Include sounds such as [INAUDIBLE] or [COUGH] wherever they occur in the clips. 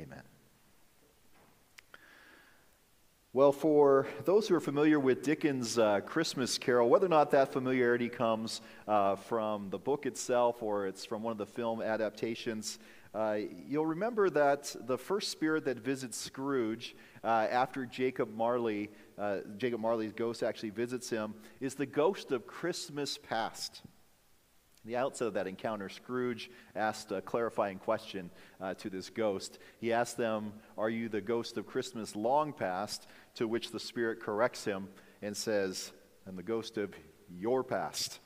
Amen. Well, for those who are familiar with Dickens' uh, Christmas Carol, whether or not that familiarity comes uh, from the book itself or it's from one of the film adaptations, uh, you'll remember that the first spirit that visits Scrooge uh, after Jacob Marley, uh, Jacob Marley's ghost actually visits him, is the ghost of Christmas past. The outset of that encounter, Scrooge asked a clarifying question uh, to this ghost. He asked them, Are you the ghost of Christmas long past? to which the Spirit corrects him and says, and the ghost of your past.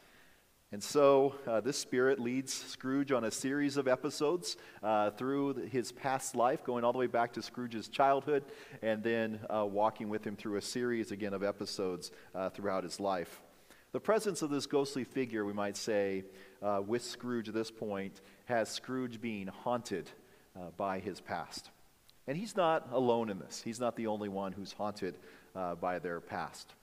And so uh, this spirit leads Scrooge on a series of episodes uh, through his past life, going all the way back to Scrooge's childhood, and then uh, walking with him through a series again of episodes uh, throughout his life. The presence of this ghostly figure, we might say, uh, with Scrooge at this point, has Scrooge being haunted uh, by his past. And he's not alone in this. He's not the only one who's haunted uh, by their past.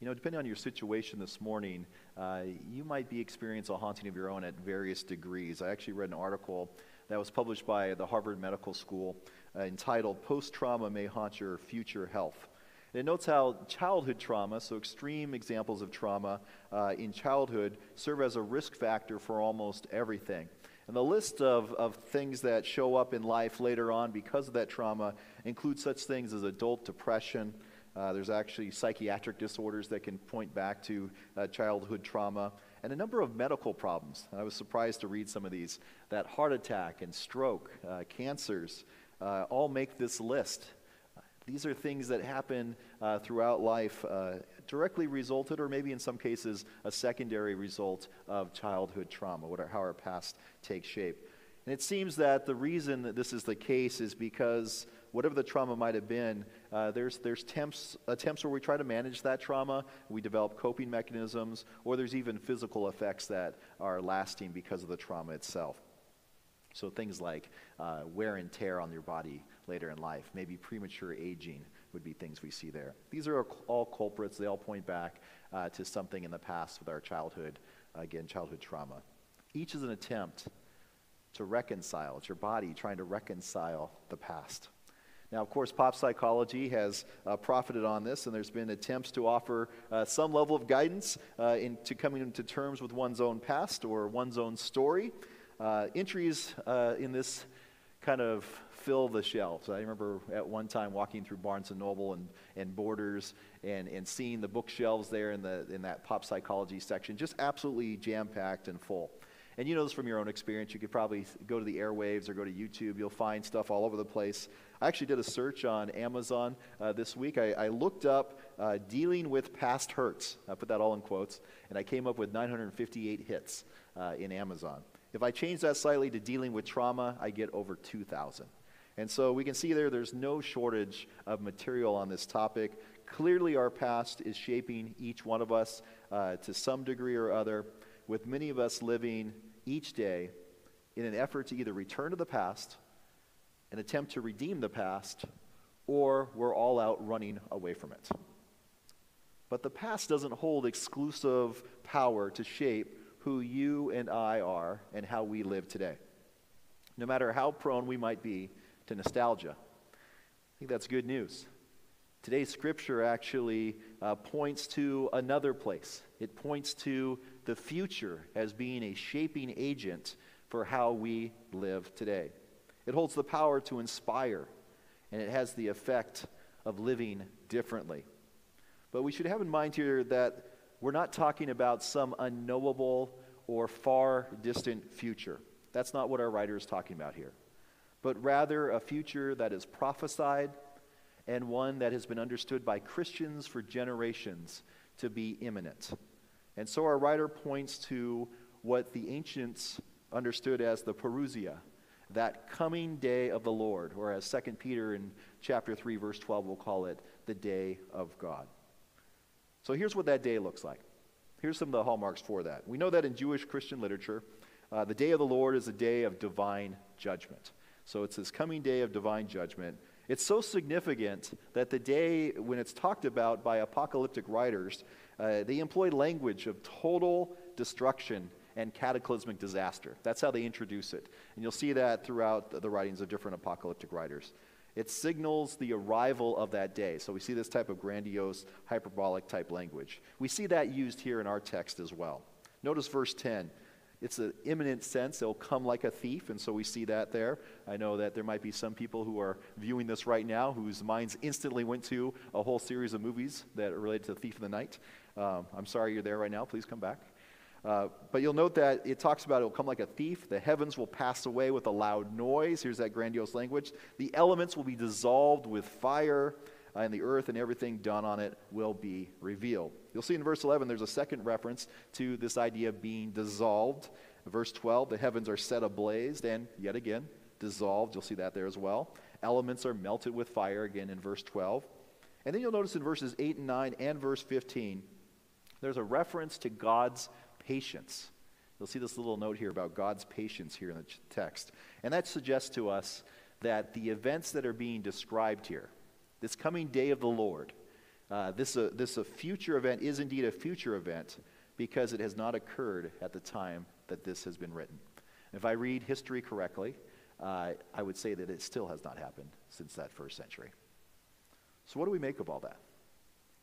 You know, depending on your situation this morning, uh, you might be experiencing a haunting of your own at various degrees. I actually read an article that was published by the Harvard Medical School uh, entitled Past Trauma May Haunt Your Future Health. And it notes how childhood trauma, so extreme examples of trauma uh, in childhood, serve as a risk factor for almost everything. And the list of, of things that show up in life later on because of that trauma includes such things as adult depression. Uh, there's actually psychiatric disorders that can point back to uh, childhood trauma and a number of medical problems. I was surprised to read some of these that heart attack and stroke, uh, cancers, uh, all make this list. These are things that happen uh, throughout life, uh, directly resulted, or maybe in some cases, a secondary result of childhood trauma, whatever, how our past takes shape. And it seems that the reason that this is the case is because whatever the trauma might have been, uh, there's, there's attempts, attempts where we try to manage that trauma, we develop coping mechanisms, or there's even physical effects that are lasting because of the trauma itself. So things like uh, wear and tear on your body later in life, maybe premature aging would be things we see there. These are all culprits. They all point back uh, to something in the past with our childhood, again, childhood trauma. Each is an attempt to reconcile. It's your body trying to reconcile the past. Now, of course, pop psychology has uh, profited on this, and there's been attempts to offer uh, some level of guidance uh, into coming into terms with one's own past or one's own story. Uh, entries uh, in this kind of fill the shelves. I remember at one time walking through Barnes and Noble and, and Borders and, and seeing the bookshelves there in, the, in that pop psychology section, just absolutely jam packed and full. And you know this from your own experience. You could probably go to the airwaves or go to YouTube. You'll find stuff all over the place. I actually did a search on Amazon uh, this week. I, I looked up uh, dealing with past hurts. I put that all in quotes. And I came up with 958 hits uh, in Amazon. If I change that slightly to dealing with trauma, I get over 2,000. And so we can see there, there's no shortage of material on this topic. Clearly, our past is shaping each one of us uh, to some degree or other, with many of us living each day in an effort to either return to the past, an attempt to redeem the past, or we're all out running away from it. But the past doesn't hold exclusive power to shape who you and I are and how we live today. No matter how prone we might be to nostalgia, I think that's good news. Today's scripture actually uh, points to another place. It points to the future as being a shaping agent for how we live today. It holds the power to inspire, and it has the effect of living differently. But we should have in mind here that we're not talking about some unknowable or far distant future. That's not what our writer is talking about here. But rather a future that is prophesied and one that has been understood by Christians for generations to be imminent. And so our writer points to what the ancients understood as the parousia, that coming day of the Lord, or as 2 Peter in chapter 3 verse 12 will call it, the day of God. So here's what that day looks like. Here's some of the hallmarks for that. We know that in Jewish Christian literature, uh, the day of the Lord is a day of divine judgment. So it's this coming day of divine judgment. It's so significant that the day when it's talked about by apocalyptic writers, uh, they employ language of total destruction and cataclysmic disaster. That's how they introduce it. And you'll see that throughout the writings of different apocalyptic writers. It signals the arrival of that day. So we see this type of grandiose, hyperbolic type language. We see that used here in our text as well. Notice verse 10. It's an imminent sense. It'll come like a thief, and so we see that there. I know that there might be some people who are viewing this right now whose minds instantly went to a whole series of movies that are related to the Thief of the Night. Um, I'm sorry you're there right now. Please come back. Uh, but you'll note that it talks about it will come like a thief. The heavens will pass away with a loud noise. Here's that grandiose language. The elements will be dissolved with fire, and the earth and everything done on it will be revealed. You'll see in verse 11 there's a second reference to this idea of being dissolved. Verse 12, the heavens are set ablaze, and yet again, dissolved. You'll see that there as well. Elements are melted with fire, again in verse 12. And then you'll notice in verses 8 and 9 and verse 15, there's a reference to God's patience. You'll see this little note here about God's patience here in the text. And that suggests to us that the events that are being described here, this coming day of the Lord, uh, this, uh, this a future event is indeed a future event because it has not occurred at the time that this has been written. If I read history correctly, uh, I would say that it still has not happened since that first century. So, what do we make of all that?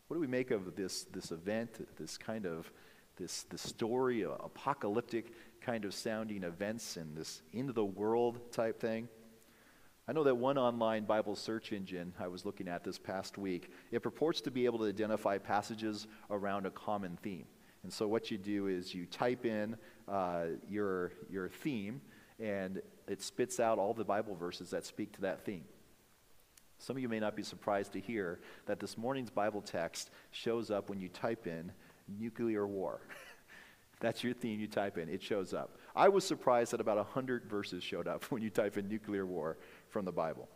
What do we make of this, this event, this kind of this, this story, uh, apocalyptic kind of sounding events and this into the world type thing? I know that one online Bible search engine I was looking at this past week, it purports to be able to identify passages around a common theme. And so what you do is you type in uh, your, your theme, and it spits out all the Bible verses that speak to that theme. Some of you may not be surprised to hear that this morning's Bible text shows up when you type in nuclear war. [LAUGHS] That's your theme you type in, it shows up. I was surprised that about 100 verses showed up [LAUGHS] when you type in nuclear war from the Bible.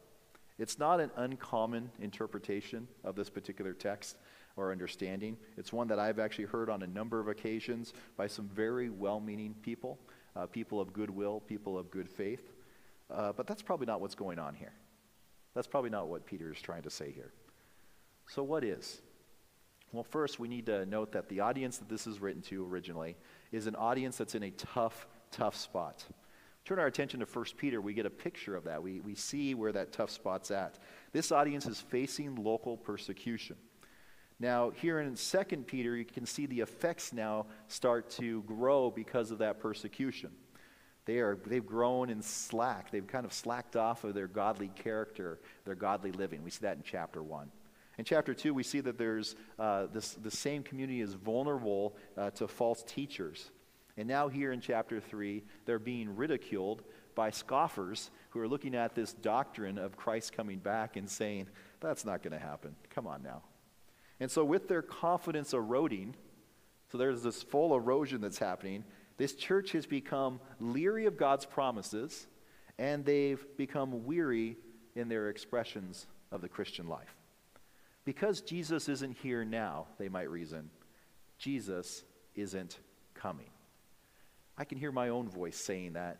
It's not an uncommon interpretation of this particular text or understanding. It's one that I've actually heard on a number of occasions by some very well meaning people, uh, people of goodwill, people of good faith. Uh, but that's probably not what's going on here. That's probably not what Peter is trying to say here. So, what is? Well, first, we need to note that the audience that this is written to originally is an audience that's in a tough, tough spot. Turn our attention to 1 Peter, we get a picture of that. We, we see where that tough spot's at. This audience is facing local persecution. Now, here in 2 Peter, you can see the effects now start to grow because of that persecution. They are, they've grown in slack. They've kind of slacked off of their godly character, their godly living. We see that in chapter 1. In chapter 2, we see that there's uh, this, the same community is vulnerable uh, to false teachers. And now, here in chapter 3, they're being ridiculed by scoffers who are looking at this doctrine of Christ coming back and saying, that's not going to happen. Come on now. And so, with their confidence eroding, so there's this full erosion that's happening, this church has become leery of God's promises and they've become weary in their expressions of the Christian life. Because Jesus isn't here now, they might reason, Jesus isn't coming. I can hear my own voice saying that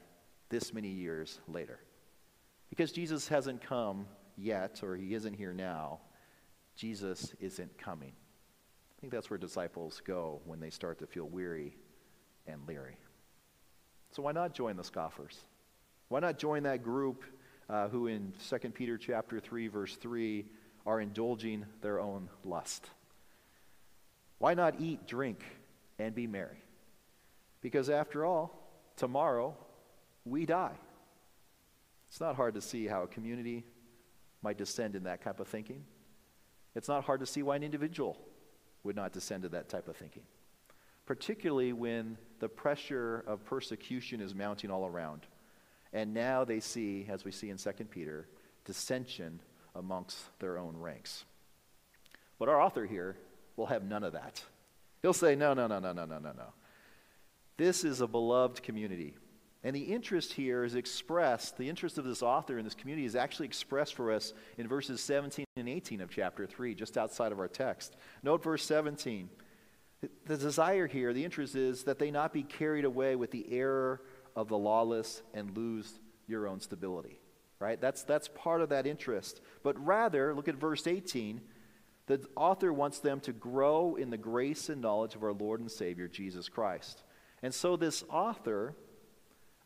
this many years later. Because Jesus hasn't come yet, or he isn't here now, Jesus isn't coming. I think that's where disciples go when they start to feel weary and leery. So why not join the scoffers? Why not join that group uh, who in 2 Peter chapter 3 verse 3 are indulging their own lust? Why not eat, drink, and be merry? Because after all, tomorrow we die. It's not hard to see how a community might descend in that type of thinking. It's not hard to see why an individual would not descend to that type of thinking, particularly when the pressure of persecution is mounting all around. And now they see, as we see in 2 Peter, dissension amongst their own ranks. But our author here will have none of that. He'll say, no, no, no, no, no, no, no, no. This is a beloved community. And the interest here is expressed, the interest of this author in this community is actually expressed for us in verses 17 and 18 of chapter 3, just outside of our text. Note verse 17. The desire here, the interest is that they not be carried away with the error of the lawless and lose your own stability. Right? That's, that's part of that interest. But rather, look at verse 18. The author wants them to grow in the grace and knowledge of our Lord and Savior, Jesus Christ. And so, this author,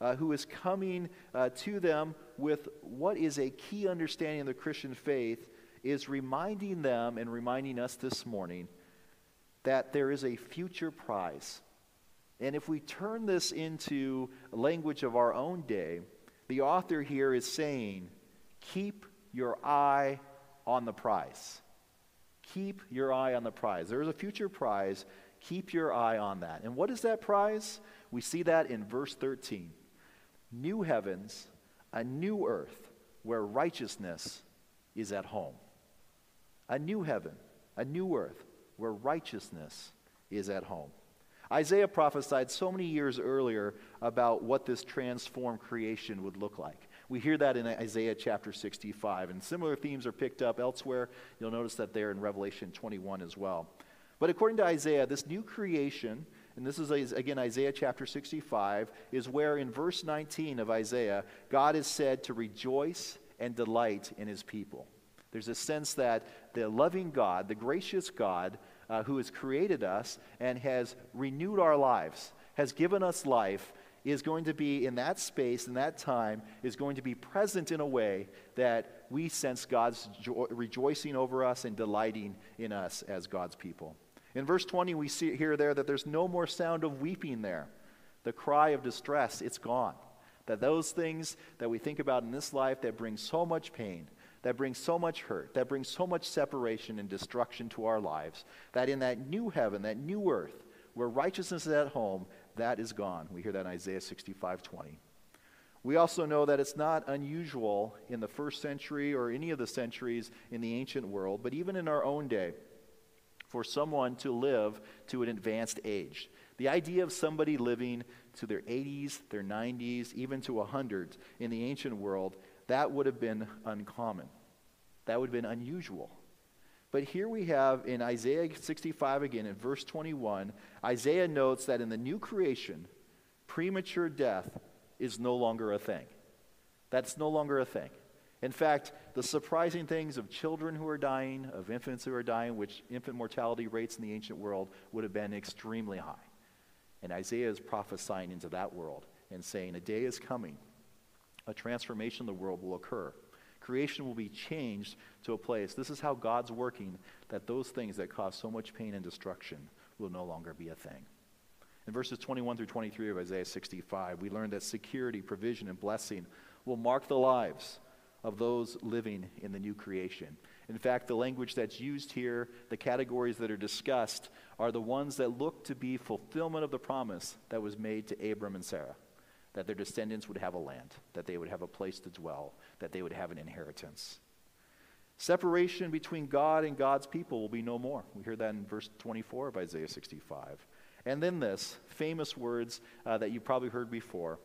uh, who is coming uh, to them with what is a key understanding of the Christian faith, is reminding them and reminding us this morning that there is a future prize. And if we turn this into language of our own day, the author here is saying, keep your eye on the prize. Keep your eye on the prize. There is a future prize. Keep your eye on that. And what is that prize? We see that in verse 13 New heavens, a new earth where righteousness is at home. A new heaven, a new earth where righteousness is at home. Isaiah prophesied so many years earlier about what this transformed creation would look like. We hear that in Isaiah chapter 65, and similar themes are picked up elsewhere. You'll notice that there in Revelation 21 as well. But according to Isaiah, this new creation, and this is again Isaiah chapter 65, is where in verse 19 of Isaiah, God is said to rejoice and delight in his people. There's a sense that the loving God, the gracious God, uh, who has created us and has renewed our lives, has given us life, is going to be in that space, in that time, is going to be present in a way that we sense God's jo- rejoicing over us and delighting in us as God's people. In verse 20, we see here there that there's no more sound of weeping there. The cry of distress, it's gone. That those things that we think about in this life that bring so much pain, that brings so much hurt, that brings so much separation and destruction to our lives, that in that new heaven, that new earth, where righteousness is at home, that is gone. We hear that in Isaiah 65 20. We also know that it's not unusual in the first century or any of the centuries in the ancient world, but even in our own day, for someone to live to an advanced age. The idea of somebody living to their 80s, their 90s, even to 100 in the ancient world that would have been uncommon. That would have been unusual. But here we have in Isaiah 65 again, in verse 21, Isaiah notes that in the new creation, premature death is no longer a thing. That's no longer a thing. In fact, the surprising things of children who are dying, of infants who are dying, which infant mortality rates in the ancient world would have been extremely high. And Isaiah is prophesying into that world and saying, A day is coming a transformation of the world will occur. Creation will be changed to a place. This is how God's working that those things that cause so much pain and destruction will no longer be a thing. In verses 21 through 23 of Isaiah 65, we learn that security, provision, and blessing will mark the lives of those living in the new creation. In fact, the language that's used here, the categories that are discussed, are the ones that look to be fulfillment of the promise that was made to Abram and Sarah that their descendants would have a land, that they would have a place to dwell, that they would have an inheritance. Separation between God and God's people will be no more. We hear that in verse 24 of Isaiah 65. And then this famous words uh, that you probably heard before.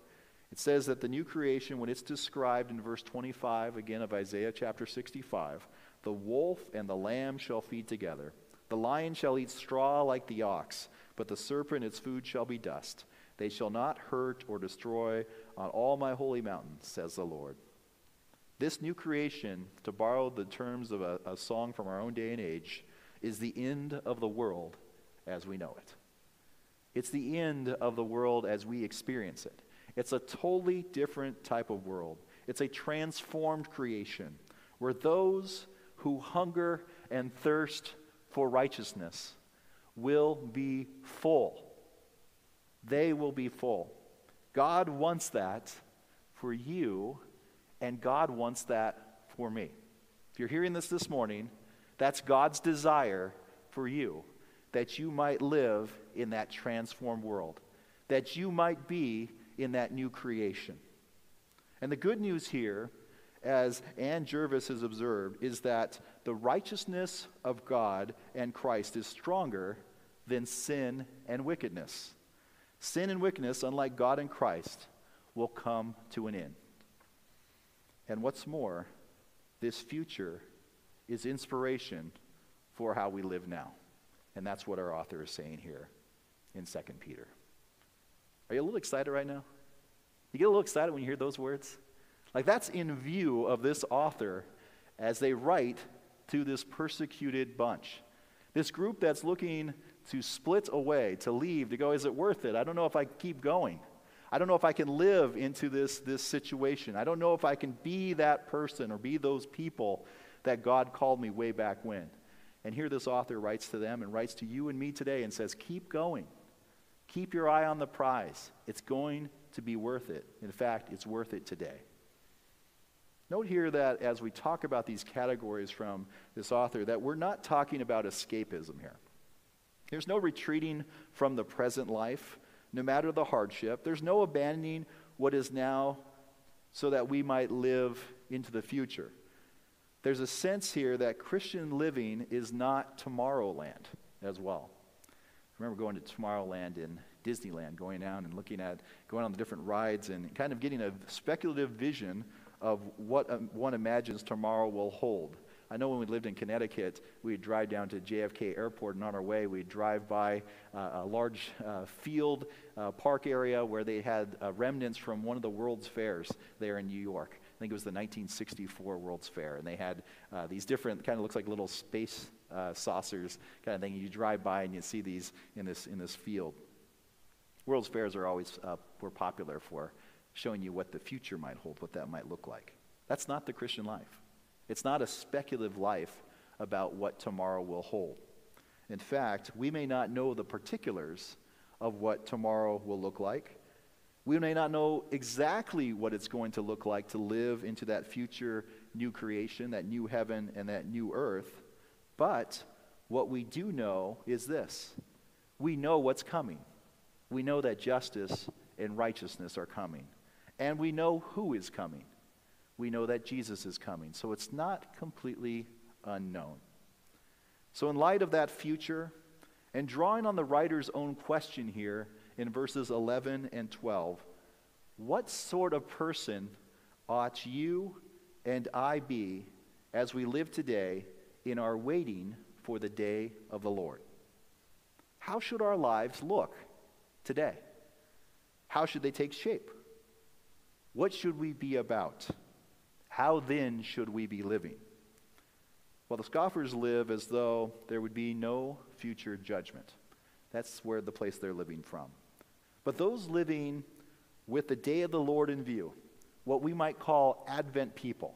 It says that the new creation, when it's described in verse 25 again of Isaiah chapter 65, the wolf and the lamb shall feed together. The lion shall eat straw like the ox, but the serpent its food shall be dust. They shall not hurt or destroy on all my holy mountains, says the Lord. This new creation, to borrow the terms of a, a song from our own day and age, is the end of the world as we know it. It's the end of the world as we experience it. It's a totally different type of world. It's a transformed creation where those who hunger and thirst for righteousness will be full they will be full. God wants that for you, and God wants that for me. If you're hearing this this morning, that's God's desire for you, that you might live in that transformed world, that you might be in that new creation. And the good news here, as Ann Jervis has observed, is that the righteousness of God and Christ is stronger than sin and wickedness. Sin and wickedness, unlike God and Christ, will come to an end. And what's more, this future is inspiration for how we live now. And that's what our author is saying here in 2 Peter. Are you a little excited right now? You get a little excited when you hear those words? Like, that's in view of this author as they write to this persecuted bunch. This group that's looking to split away, to leave, to go, is it worth it? I don't know if I keep going. I don't know if I can live into this, this situation. I don't know if I can be that person or be those people that God called me way back when. And here this author writes to them and writes to you and me today and says, Keep going. Keep your eye on the prize. It's going to be worth it. In fact, it's worth it today. Note here that as we talk about these categories from this author, that we're not talking about escapism here. There's no retreating from the present life, no matter the hardship. There's no abandoning what is now so that we might live into the future. There's a sense here that Christian living is not Tomorrowland as well. I remember going to Tomorrowland in Disneyland, going down and looking at, going on the different rides and kind of getting a speculative vision of what um, one imagines tomorrow will hold. I know when we lived in Connecticut, we'd drive down to JFK Airport, and on our way, we'd drive by uh, a large uh, field uh, park area where they had uh, remnants from one of the World's Fairs there in New York. I think it was the 1964 World's Fair, and they had uh, these different, kind of looks like little space uh, saucers kind of thing. You drive by and you see these in this in this field. World's Fairs are always were popular for showing you what the future might hold, what that might look like. That's not the Christian life. It's not a speculative life about what tomorrow will hold. In fact, we may not know the particulars of what tomorrow will look like. We may not know exactly what it's going to look like to live into that future new creation, that new heaven and that new earth. But what we do know is this we know what's coming. We know that justice and righteousness are coming and we know who is coming. We know that Jesus is coming. So it's not completely unknown. So, in light of that future, and drawing on the writer's own question here in verses 11 and 12, what sort of person ought you and I be as we live today in our waiting for the day of the Lord? How should our lives look today? How should they take shape? What should we be about? How then should we be living? Well, the scoffers live as though there would be no future judgment. That's where the place they're living from. But those living with the day of the Lord in view, what we might call Advent people,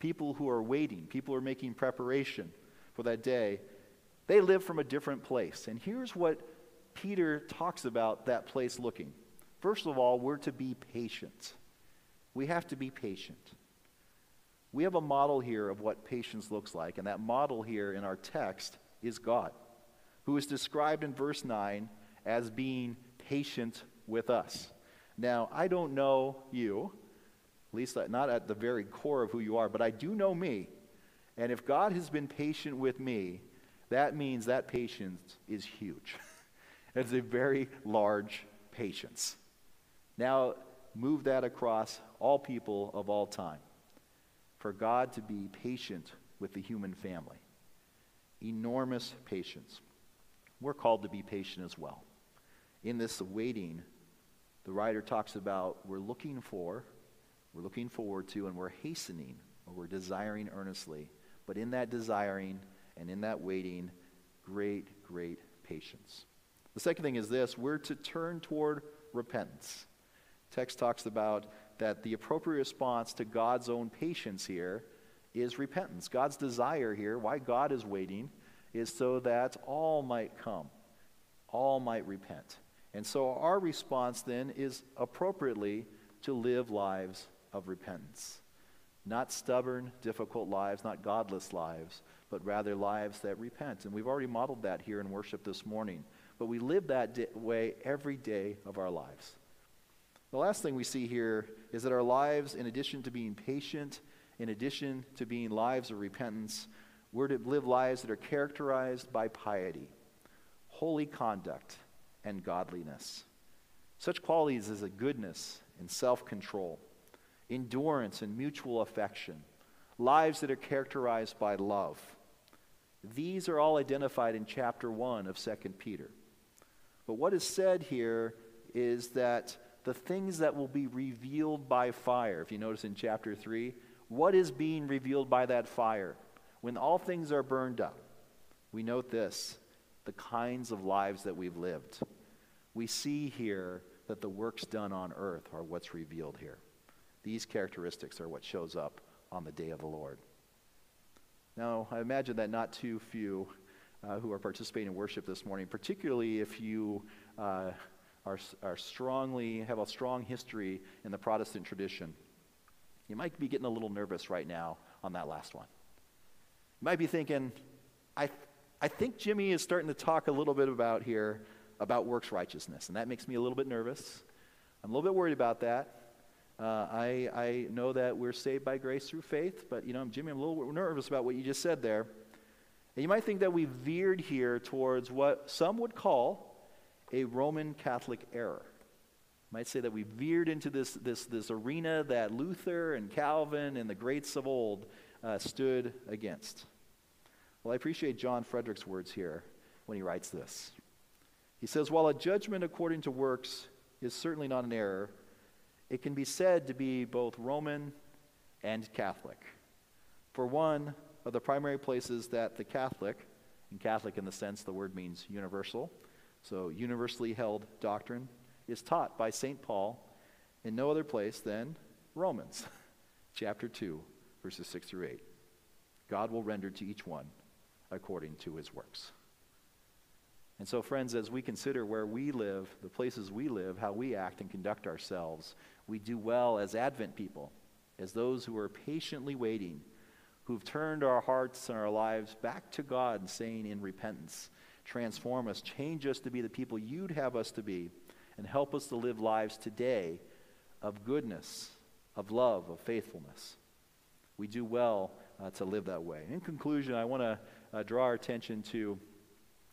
people who are waiting, people who are making preparation for that day, they live from a different place. And here's what Peter talks about that place looking. First of all, we're to be patient. We have to be patient. We have a model here of what patience looks like, and that model here in our text is God, who is described in verse 9 as being patient with us. Now, I don't know you, at least not at the very core of who you are, but I do know me. And if God has been patient with me, that means that patience is huge. [LAUGHS] it's a very large patience. Now, move that across all people of all time. For God to be patient with the human family. Enormous patience. We're called to be patient as well. In this waiting, the writer talks about we're looking for, we're looking forward to, and we're hastening, or we're desiring earnestly. But in that desiring and in that waiting, great, great patience. The second thing is this we're to turn toward repentance. Text talks about that the appropriate response to God's own patience here is repentance. God's desire here, why God is waiting, is so that all might come, all might repent. And so our response then is appropriately to live lives of repentance. Not stubborn, difficult lives, not godless lives, but rather lives that repent. And we've already modeled that here in worship this morning. But we live that way every day of our lives. The last thing we see here is that our lives, in addition to being patient, in addition to being lives of repentance, we're to live lives that are characterized by piety, holy conduct, and godliness. Such qualities as a goodness and self control, endurance and mutual affection, lives that are characterized by love. These are all identified in chapter 1 of 2 Peter. But what is said here is that the things that will be revealed by fire. If you notice in chapter 3, what is being revealed by that fire? When all things are burned up, we note this the kinds of lives that we've lived. We see here that the works done on earth are what's revealed here. These characteristics are what shows up on the day of the Lord. Now, I imagine that not too few uh, who are participating in worship this morning, particularly if you uh, are, are strongly, have a strong history in the Protestant tradition, you might be getting a little nervous right now on that last one. You might be thinking, I, I think Jimmy is starting to talk a little bit about here about works righteousness, and that makes me a little bit nervous. I'm a little bit worried about that. Uh, I, I know that we're saved by grace through faith, but you know, Jimmy, I'm a little nervous about what you just said there. And you might think that we veered here towards what some would call a Roman Catholic error. You might say that we veered into this, this, this arena that Luther and Calvin and the greats of old uh, stood against. Well, I appreciate John Frederick's words here when he writes this. He says, While a judgment according to works is certainly not an error, it can be said to be both Roman and Catholic. For one of the primary places that the Catholic, and Catholic in the sense the word means universal, so universally held doctrine, is taught by St. Paul in no other place than Romans [LAUGHS] chapter 2, verses 6 through 8. God will render to each one according to his works. And so, friends, as we consider where we live, the places we live, how we act and conduct ourselves, we do well as Advent people, as those who are patiently waiting, who've turned our hearts and our lives back to God, saying in repentance, Transform us, change us to be the people you'd have us to be, and help us to live lives today of goodness, of love, of faithfulness. We do well uh, to live that way. In conclusion, I want to uh, draw our attention to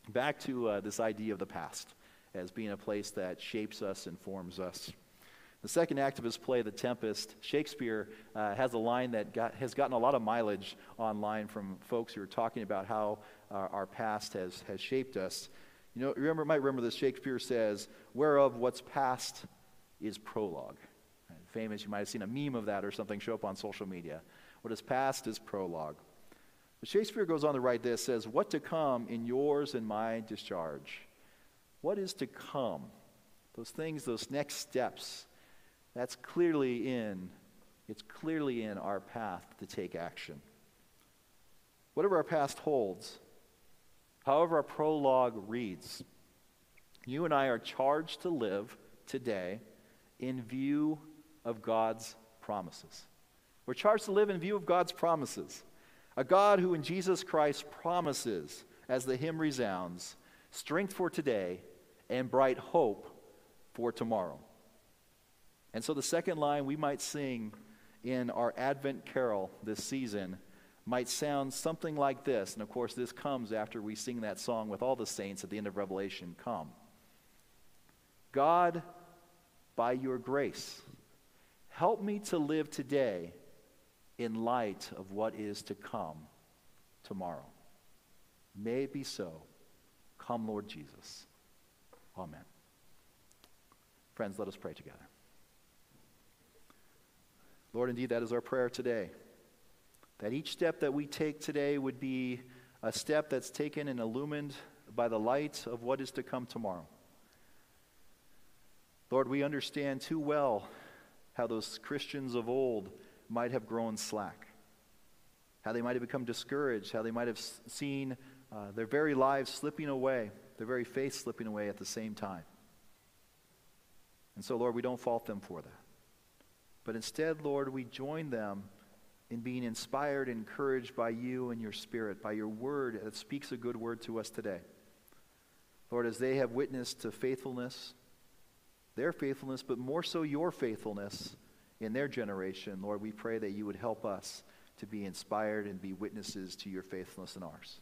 back to uh, this idea of the past as being a place that shapes us and forms us. The second act of his play, The Tempest, Shakespeare uh, has a line that got, has gotten a lot of mileage online from folks who are talking about how uh, our past has, has shaped us. You know, remember, might remember this. Shakespeare says, "Whereof what's past is prologue." Famous, you might have seen a meme of that or something show up on social media. What is past is prologue. But Shakespeare goes on to write this: says, "What to come in yours and my discharge." What is to come? Those things, those next steps that's clearly in, it's clearly in our path to take action. Whatever our past holds, however our prologue reads, you and I are charged to live today in view of God's promises. We're charged to live in view of God's promises. A God who in Jesus Christ promises, as the hymn resounds, strength for today and bright hope for tomorrow. And so the second line we might sing in our Advent carol this season might sound something like this. And of course, this comes after we sing that song with all the saints at the end of Revelation Come. God, by your grace, help me to live today in light of what is to come tomorrow. May it be so. Come, Lord Jesus. Amen. Friends, let us pray together. Lord, indeed, that is our prayer today. That each step that we take today would be a step that's taken and illumined by the light of what is to come tomorrow. Lord, we understand too well how those Christians of old might have grown slack, how they might have become discouraged, how they might have seen uh, their very lives slipping away, their very faith slipping away at the same time. And so, Lord, we don't fault them for that. But instead, Lord, we join them in being inspired, and encouraged by you and your Spirit, by your word that speaks a good word to us today. Lord, as they have witnessed to faithfulness, their faithfulness, but more so your faithfulness in their generation, Lord, we pray that you would help us to be inspired and be witnesses to your faithfulness and ours.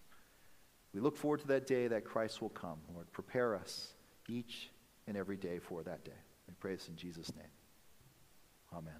We look forward to that day that Christ will come. Lord, prepare us each and every day for that day. We pray this in Jesus' name. Amen.